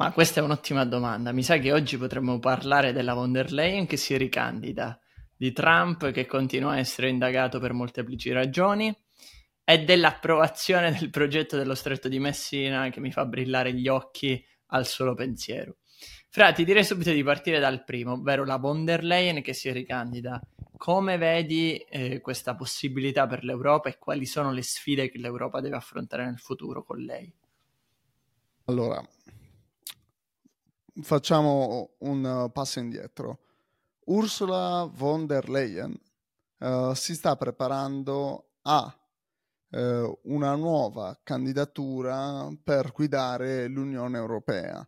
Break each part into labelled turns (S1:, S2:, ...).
S1: Ma questa è un'ottima domanda. Mi sa che oggi potremmo parlare della von der Leyen che si ricandida, di Trump che continua a essere indagato per molteplici ragioni e dell'approvazione del progetto dello stretto di Messina che mi fa brillare gli occhi al solo pensiero. Fra, ti direi subito di partire dal primo, ovvero la von der Leyen che si ricandida. Come vedi eh, questa possibilità per l'Europa e quali sono le sfide che l'Europa deve affrontare nel futuro con lei?
S2: Allora, facciamo un passo indietro. Ursula von der Leyen uh, si sta preparando a uh, una nuova candidatura per guidare l'Unione Europea.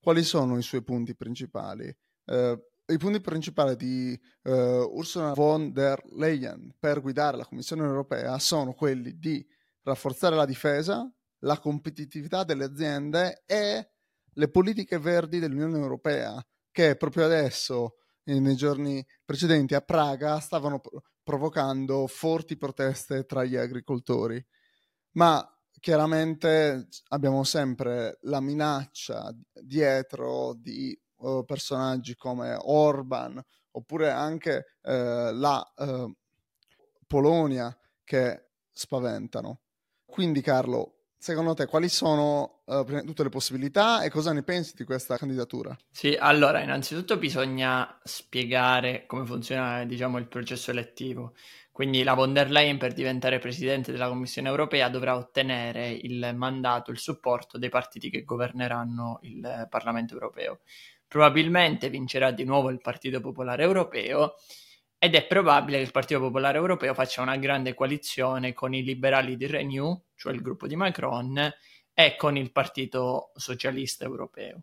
S2: Quali sono i suoi punti principali? Uh, I punti principali di Ursula von der Leyen per guidare la Commissione Europea sono quelli di rafforzare la difesa, la competitività delle aziende e le politiche verdi dell'Unione Europea, che proprio adesso, nei giorni precedenti a Praga, stavano provocando forti proteste tra gli agricoltori. Ma chiaramente abbiamo sempre la minaccia dietro di uh, personaggi come Orban oppure anche uh, la uh, Polonia che spaventano. Quindi Carlo, Secondo te quali sono uh, di tutto le possibilità e cosa ne pensi di questa candidatura?
S1: Sì, allora innanzitutto bisogna spiegare come funziona diciamo, il processo elettivo. Quindi la von der Leyen per diventare presidente della Commissione europea dovrà ottenere il mandato, il supporto dei partiti che governeranno il Parlamento europeo. Probabilmente vincerà di nuovo il Partito Popolare Europeo ed è probabile che il Partito Popolare Europeo faccia una grande coalizione con i liberali di Renew, cioè il gruppo di Macron, e con il Partito Socialista Europeo.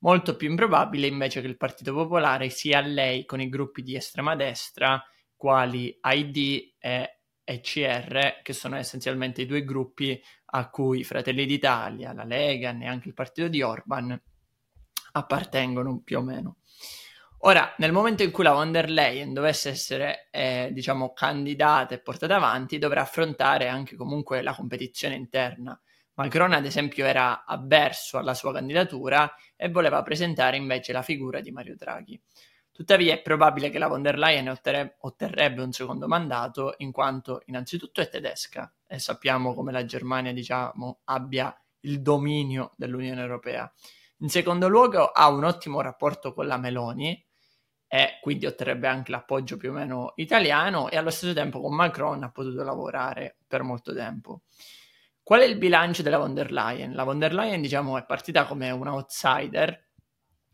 S1: Molto più improbabile invece che il Partito Popolare sia lei con i gruppi di estrema destra, quali ID e ECR, che sono essenzialmente i due gruppi a cui Fratelli d'Italia, la Lega e anche il partito di Orban appartengono più o meno. Ora, nel momento in cui la von der Leyen dovesse essere, eh, diciamo, candidata e portata avanti, dovrà affrontare anche comunque la competizione interna. Macron, ad esempio, era avverso alla sua candidatura e voleva presentare invece la figura di Mario Draghi. Tuttavia è probabile che la von der Leyen otterre- otterrebbe un secondo mandato in quanto innanzitutto è tedesca e sappiamo come la Germania diciamo, abbia il dominio dell'Unione Europea. In secondo luogo ha un ottimo rapporto con la Meloni e quindi otterrebbe anche l'appoggio più o meno italiano e allo stesso tempo con Macron ha potuto lavorare per molto tempo. Qual è il bilancio della von der Leyen? La von der Leyen, diciamo, è partita come un outsider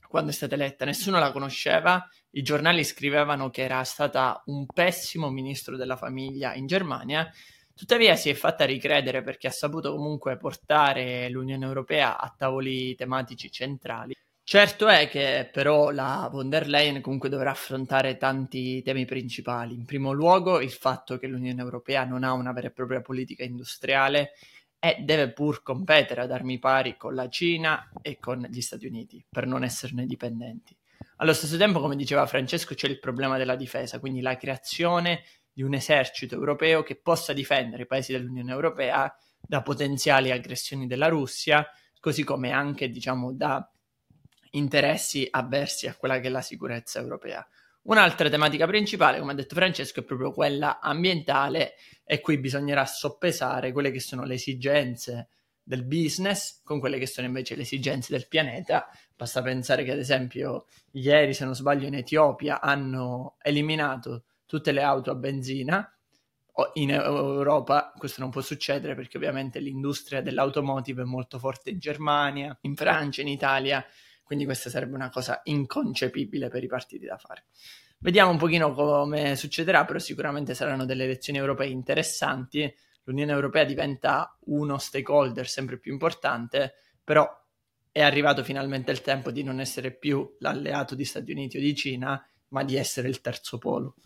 S1: quando è stata eletta, nessuno la conosceva, i giornali scrivevano che era stata un pessimo ministro della famiglia in Germania, tuttavia si è fatta ricredere perché ha saputo comunque portare l'Unione Europea a tavoli tematici centrali Certo è che però la von der Leyen comunque dovrà affrontare tanti temi principali. In primo luogo il fatto che l'Unione Europea non ha una vera e propria politica industriale e deve pur competere ad armi pari con la Cina e con gli Stati Uniti per non esserne dipendenti. Allo stesso tempo, come diceva Francesco, c'è il problema della difesa, quindi la creazione di un esercito europeo che possa difendere i paesi dell'Unione Europea da potenziali aggressioni della Russia, così come anche diciamo da interessi avversi a quella che è la sicurezza europea. Un'altra tematica principale, come ha detto Francesco, è proprio quella ambientale e qui bisognerà soppesare quelle che sono le esigenze del business con quelle che sono invece le esigenze del pianeta. Basta pensare che ad esempio ieri, se non sbaglio, in Etiopia hanno eliminato tutte le auto a benzina. In Europa questo non può succedere perché ovviamente l'industria dell'automotive è molto forte in Germania, in Francia, in Italia quindi questa sarebbe una cosa inconcepibile per i partiti da fare. Vediamo un pochino come succederà, però sicuramente saranno delle elezioni europee interessanti. L'Unione Europea diventa uno stakeholder sempre più importante, però è arrivato finalmente il tempo di non essere più l'alleato di Stati Uniti o di Cina ma di essere il terzo polo.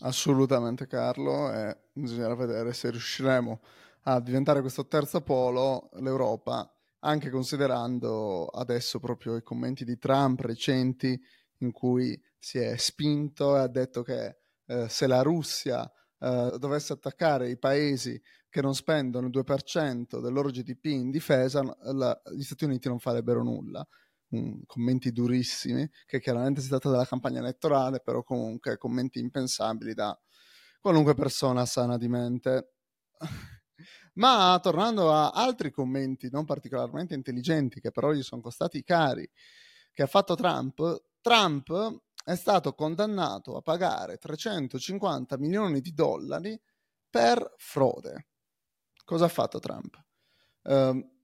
S2: Assolutamente Carlo, e bisognerà vedere se riusciremo a diventare questo terzo polo, l'Europa, anche considerando adesso proprio i commenti di Trump recenti in cui si è spinto e ha detto che eh, se la Russia eh, dovesse attaccare i paesi che non spendono il 2% del loro GDP in difesa, la, gli Stati Uniti non farebbero nulla. Mm, commenti durissimi, che chiaramente si tratta della campagna elettorale, però comunque commenti impensabili da qualunque persona sana di mente. Ma tornando a altri commenti non particolarmente intelligenti, che però gli sono costati cari, che ha fatto Trump, Trump è stato condannato a pagare 350 milioni di dollari per frode. Cosa ha fatto Trump? Uh,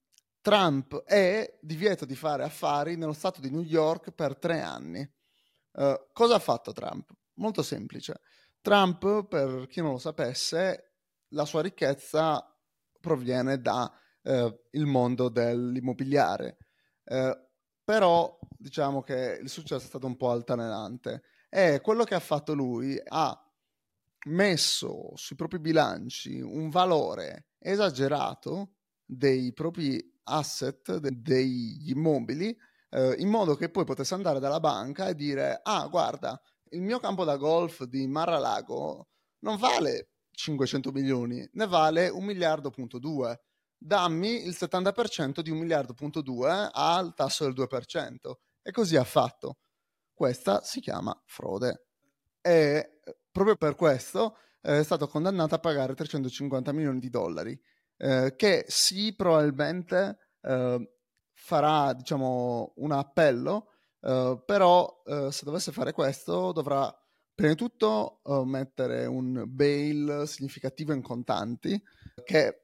S2: Trump è divieto di fare affari nello stato di New York per tre anni. Uh, cosa ha fatto Trump? Molto semplice. Trump, per chi non lo sapesse, la sua ricchezza proviene dal uh, mondo dell'immobiliare. Uh, però diciamo che il successo è stato un po' altalenante e quello che ha fatto lui ha messo sui propri bilanci un valore esagerato dei propri asset, de- degli immobili, eh, in modo che poi potesse andare dalla banca e dire, ah guarda, il mio campo da golf di Marralago non vale 500 milioni, ne vale un miliardo punto due dammi il 70% di un miliardo punto due al tasso del 2%. E così ha fatto. Questa si chiama frode. E proprio per questo eh, è stato condannato a pagare 350 milioni di dollari, eh, che sì, probabilmente eh, farà, diciamo, un appello, eh, però eh, se dovesse fare questo dovrà prima di tutto mettere un bail significativo in contanti, che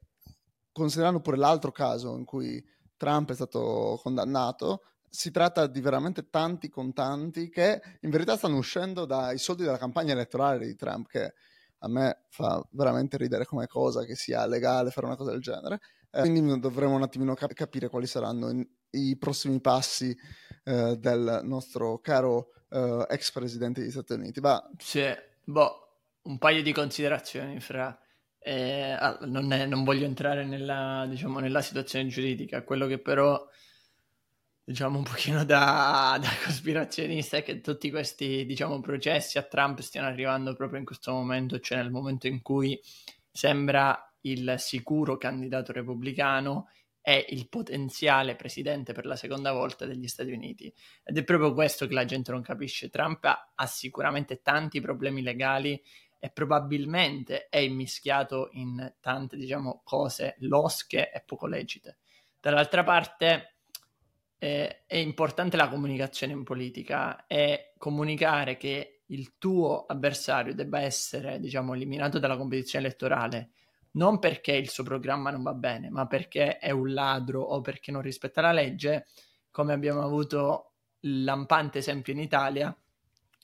S2: considerando pure l'altro caso in cui Trump è stato condannato, si tratta di veramente tanti contanti che in verità stanno uscendo dai soldi della campagna elettorale di Trump, che a me fa veramente ridere come cosa che sia legale fare una cosa del genere. Eh, quindi dovremo un attimino cap- capire quali saranno in- i prossimi passi eh, del nostro caro eh, ex presidente degli Stati Uniti.
S1: Va. Sì, boh, un paio di considerazioni fra eh, non, è, non, voglio entrare nella, diciamo, nella, situazione giuridica, quello che però diciamo un pochino da, da, cospirazionista è che tutti questi diciamo, processi a Trump stiano arrivando proprio in questo momento, cioè nel momento in cui sembra il sicuro candidato repubblicano e il potenziale presidente per la seconda volta degli Stati Uniti. Ed è proprio questo che la gente non capisce. Trump ha, ha sicuramente tanti problemi legali e probabilmente è immischiato in tante, diciamo, cose losche e poco lecite. Dall'altra parte eh, è importante la comunicazione in politica e comunicare che il tuo avversario debba essere, diciamo, eliminato dalla competizione elettorale non perché il suo programma non va bene, ma perché è un ladro o perché non rispetta la legge, come abbiamo avuto lampante esempio in Italia,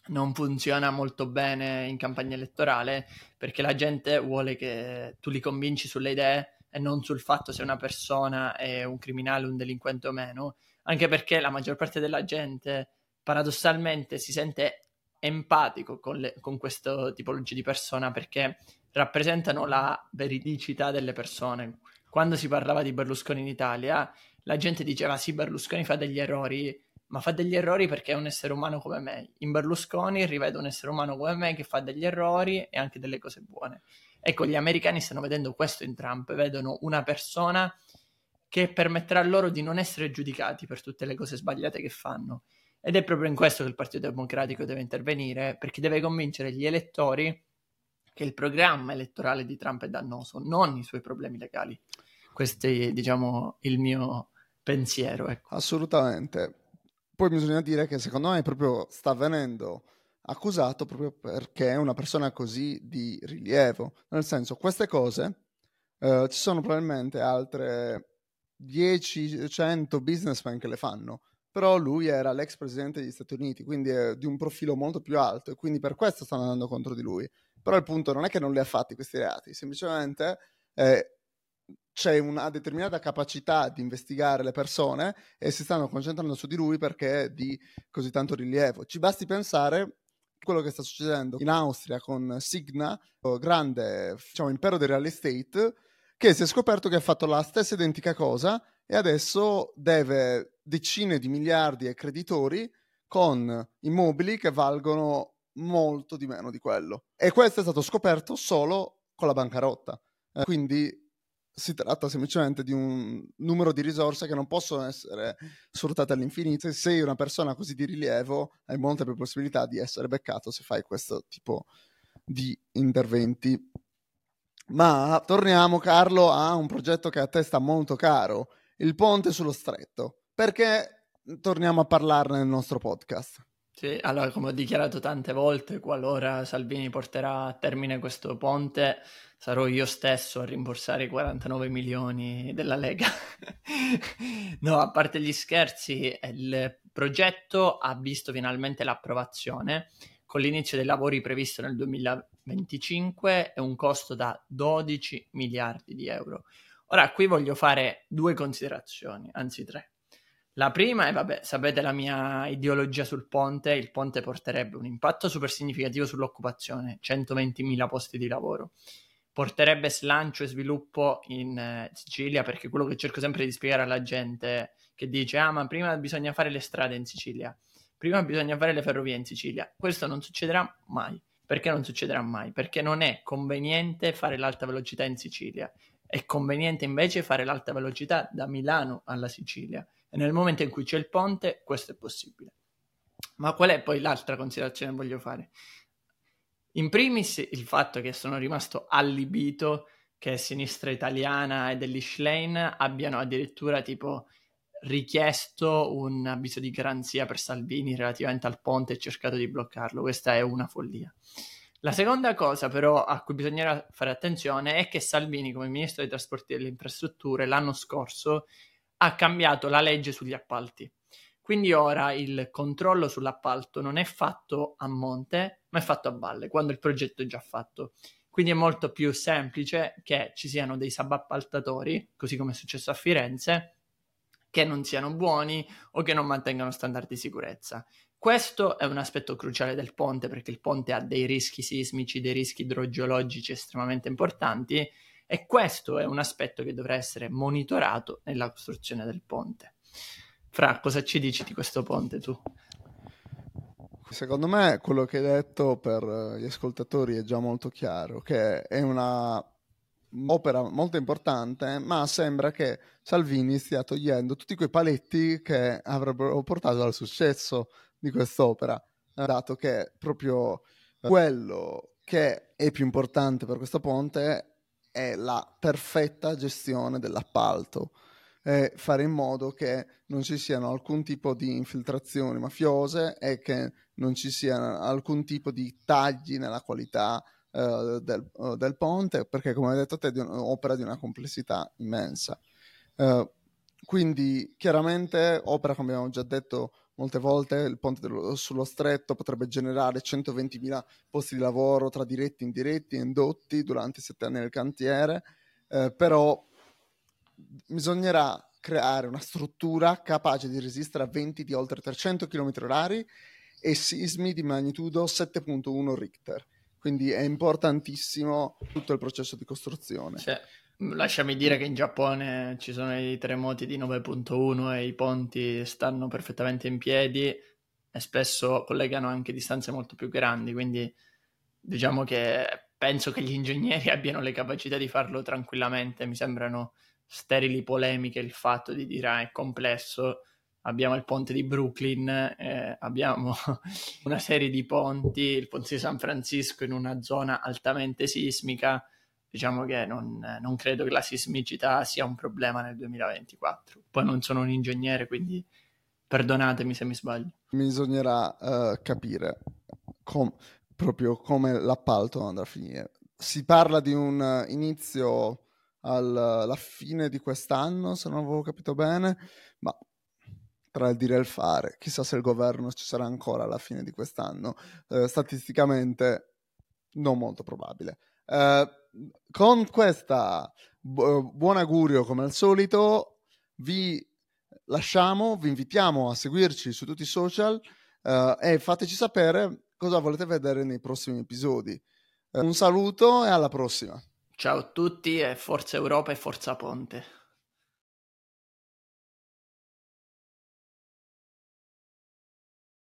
S1: non funziona molto bene in campagna elettorale perché la gente vuole che tu li convinci sulle idee e non sul fatto se una persona è un criminale, un delinquente o meno, anche perché la maggior parte della gente paradossalmente si sente empatico con, le, con questa tipologia di persona perché rappresentano la veridicità delle persone. Quando si parlava di Berlusconi in Italia, la gente diceva sì, Berlusconi fa degli errori, ma fa degli errori perché è un essere umano come me. In Berlusconi rivedo un essere umano come me che fa degli errori e anche delle cose buone. Ecco, gli americani stanno vedendo questo in Trump, vedono una persona che permetterà loro di non essere giudicati per tutte le cose sbagliate che fanno. Ed è proprio in questo che il Partito Democratico deve intervenire, perché deve convincere gli elettori che il programma elettorale di Trump è dannoso, non i suoi problemi legali. Questo è, diciamo, il mio pensiero. Ecco.
S2: Assolutamente poi bisogna dire che secondo me proprio sta venendo accusato proprio perché è una persona così di rilievo. Nel senso, queste cose eh, ci sono probabilmente altre 10-100 businessmen che le fanno, però lui era l'ex presidente degli Stati Uniti, quindi è di un profilo molto più alto e quindi per questo stanno andando contro di lui. Però il punto non è che non li ha fatti questi reati, semplicemente eh, c'è una determinata capacità di investigare le persone e si stanno concentrando su di lui perché è di così tanto rilievo. Ci basti pensare quello che sta succedendo in Austria con Signa, grande diciamo, impero del real estate, che si è scoperto che ha fatto la stessa identica cosa e adesso deve decine di miliardi ai creditori con immobili che valgono molto di meno di quello. E questo è stato scoperto solo con la bancarotta. Eh, quindi si tratta semplicemente di un numero di risorse che non possono essere sfruttate all'infinito. Se sei una persona così di rilievo, hai molte più possibilità di essere beccato se fai questo tipo di interventi. Ma torniamo, Carlo, a un progetto che a te sta molto caro, il ponte sullo stretto. Perché torniamo a parlarne nel nostro podcast?
S1: Sì, allora come ho dichiarato tante volte, qualora Salvini porterà a termine questo ponte, sarò io stesso a rimborsare i 49 milioni della Lega. no, a parte gli scherzi, il progetto ha visto finalmente l'approvazione con l'inizio dei lavori previsto nel 2025 e un costo da 12 miliardi di euro. Ora qui voglio fare due considerazioni, anzi tre. La prima è, vabbè, sapete la mia ideologia sul ponte, il ponte porterebbe un impatto super significativo sull'occupazione, 120.000 posti di lavoro, porterebbe slancio e sviluppo in eh, Sicilia, perché quello che cerco sempre di spiegare alla gente che dice, ah ma prima bisogna fare le strade in Sicilia, prima bisogna fare le ferrovie in Sicilia, questo non succederà mai. Perché non succederà mai? Perché non è conveniente fare l'alta velocità in Sicilia, è conveniente invece fare l'alta velocità da Milano alla Sicilia e nel momento in cui c'è il ponte, questo è possibile. Ma qual è poi l'altra considerazione che voglio fare? In primis il fatto che sono rimasto allibito che Sinistra Italiana e dell'Ish Lane abbiano addirittura tipo richiesto un avviso di garanzia per Salvini relativamente al ponte e cercato di bloccarlo. Questa è una follia. La seconda cosa però a cui bisognerà fare attenzione è che Salvini come ministro dei trasporti e delle infrastrutture l'anno scorso ha cambiato la legge sugli appalti. Quindi ora il controllo sull'appalto non è fatto a monte, ma è fatto a valle, quando il progetto è già fatto. Quindi è molto più semplice che ci siano dei subappaltatori, così come è successo a Firenze, che non siano buoni o che non mantengano standard di sicurezza. Questo è un aspetto cruciale del ponte perché il ponte ha dei rischi sismici, dei rischi idrogeologici estremamente importanti e questo è un aspetto che dovrà essere monitorato nella costruzione del ponte. Fra, cosa ci dici di questo ponte tu?
S2: Secondo me quello che hai detto per gli ascoltatori è già molto chiaro, che è una opera molto importante, ma sembra che Salvini stia togliendo tutti quei paletti che avrebbero portato al successo di quest'opera, dato che proprio quello che è più importante per questo ponte è la perfetta gestione dell'appalto e fare in modo che non ci siano alcun tipo di infiltrazioni mafiose e che non ci sia alcun tipo di tagli nella qualità uh, del, uh, del, ponte, perché come hai detto te è un'opera di una complessità immensa. Uh, quindi chiaramente opera, come abbiamo già detto, molte volte il ponte dello, sullo stretto potrebbe generare 120.000 posti di lavoro tra diretti, indiretti indotti durante i sette anni del cantiere, eh, però bisognerà creare una struttura capace di resistere a venti di oltre 300 km h e sismi di magnitudo 7.1 Richter. Quindi è importantissimo tutto il processo di costruzione.
S1: Cioè, Lasciami dire che in Giappone ci sono i terremoti di 9.1 e i ponti stanno perfettamente in piedi e spesso collegano anche distanze molto più grandi, quindi diciamo che penso che gli ingegneri abbiano le capacità di farlo tranquillamente, mi sembrano sterili polemiche il fatto di dire ah, è complesso, abbiamo il ponte di Brooklyn, eh, abbiamo una serie di ponti, il ponte di San Francisco in una zona altamente sismica, diciamo che non, non, credo che la sismicità sia un problema nel 2024. Poi non sono un ingegnere, quindi perdonatemi se mi sbaglio.
S2: Bisognerà uh, capire com- proprio come l'appalto andrà a finire. Si parla di un inizio alla fine di quest'anno, se non avevo capito bene, ma tra il dire e il fare, chissà se il governo ci sarà ancora alla fine di quest'anno. Uh, statisticamente non molto probabile. Uh, con questa bu- buon augurio, come al solito, vi lasciamo, vi invitiamo a seguirci su tutti i social uh, e fateci sapere cosa volete vedere nei prossimi episodi. Eh, un saluto e alla prossima.
S1: Ciao a tutti e forza Europa e forza Ponte.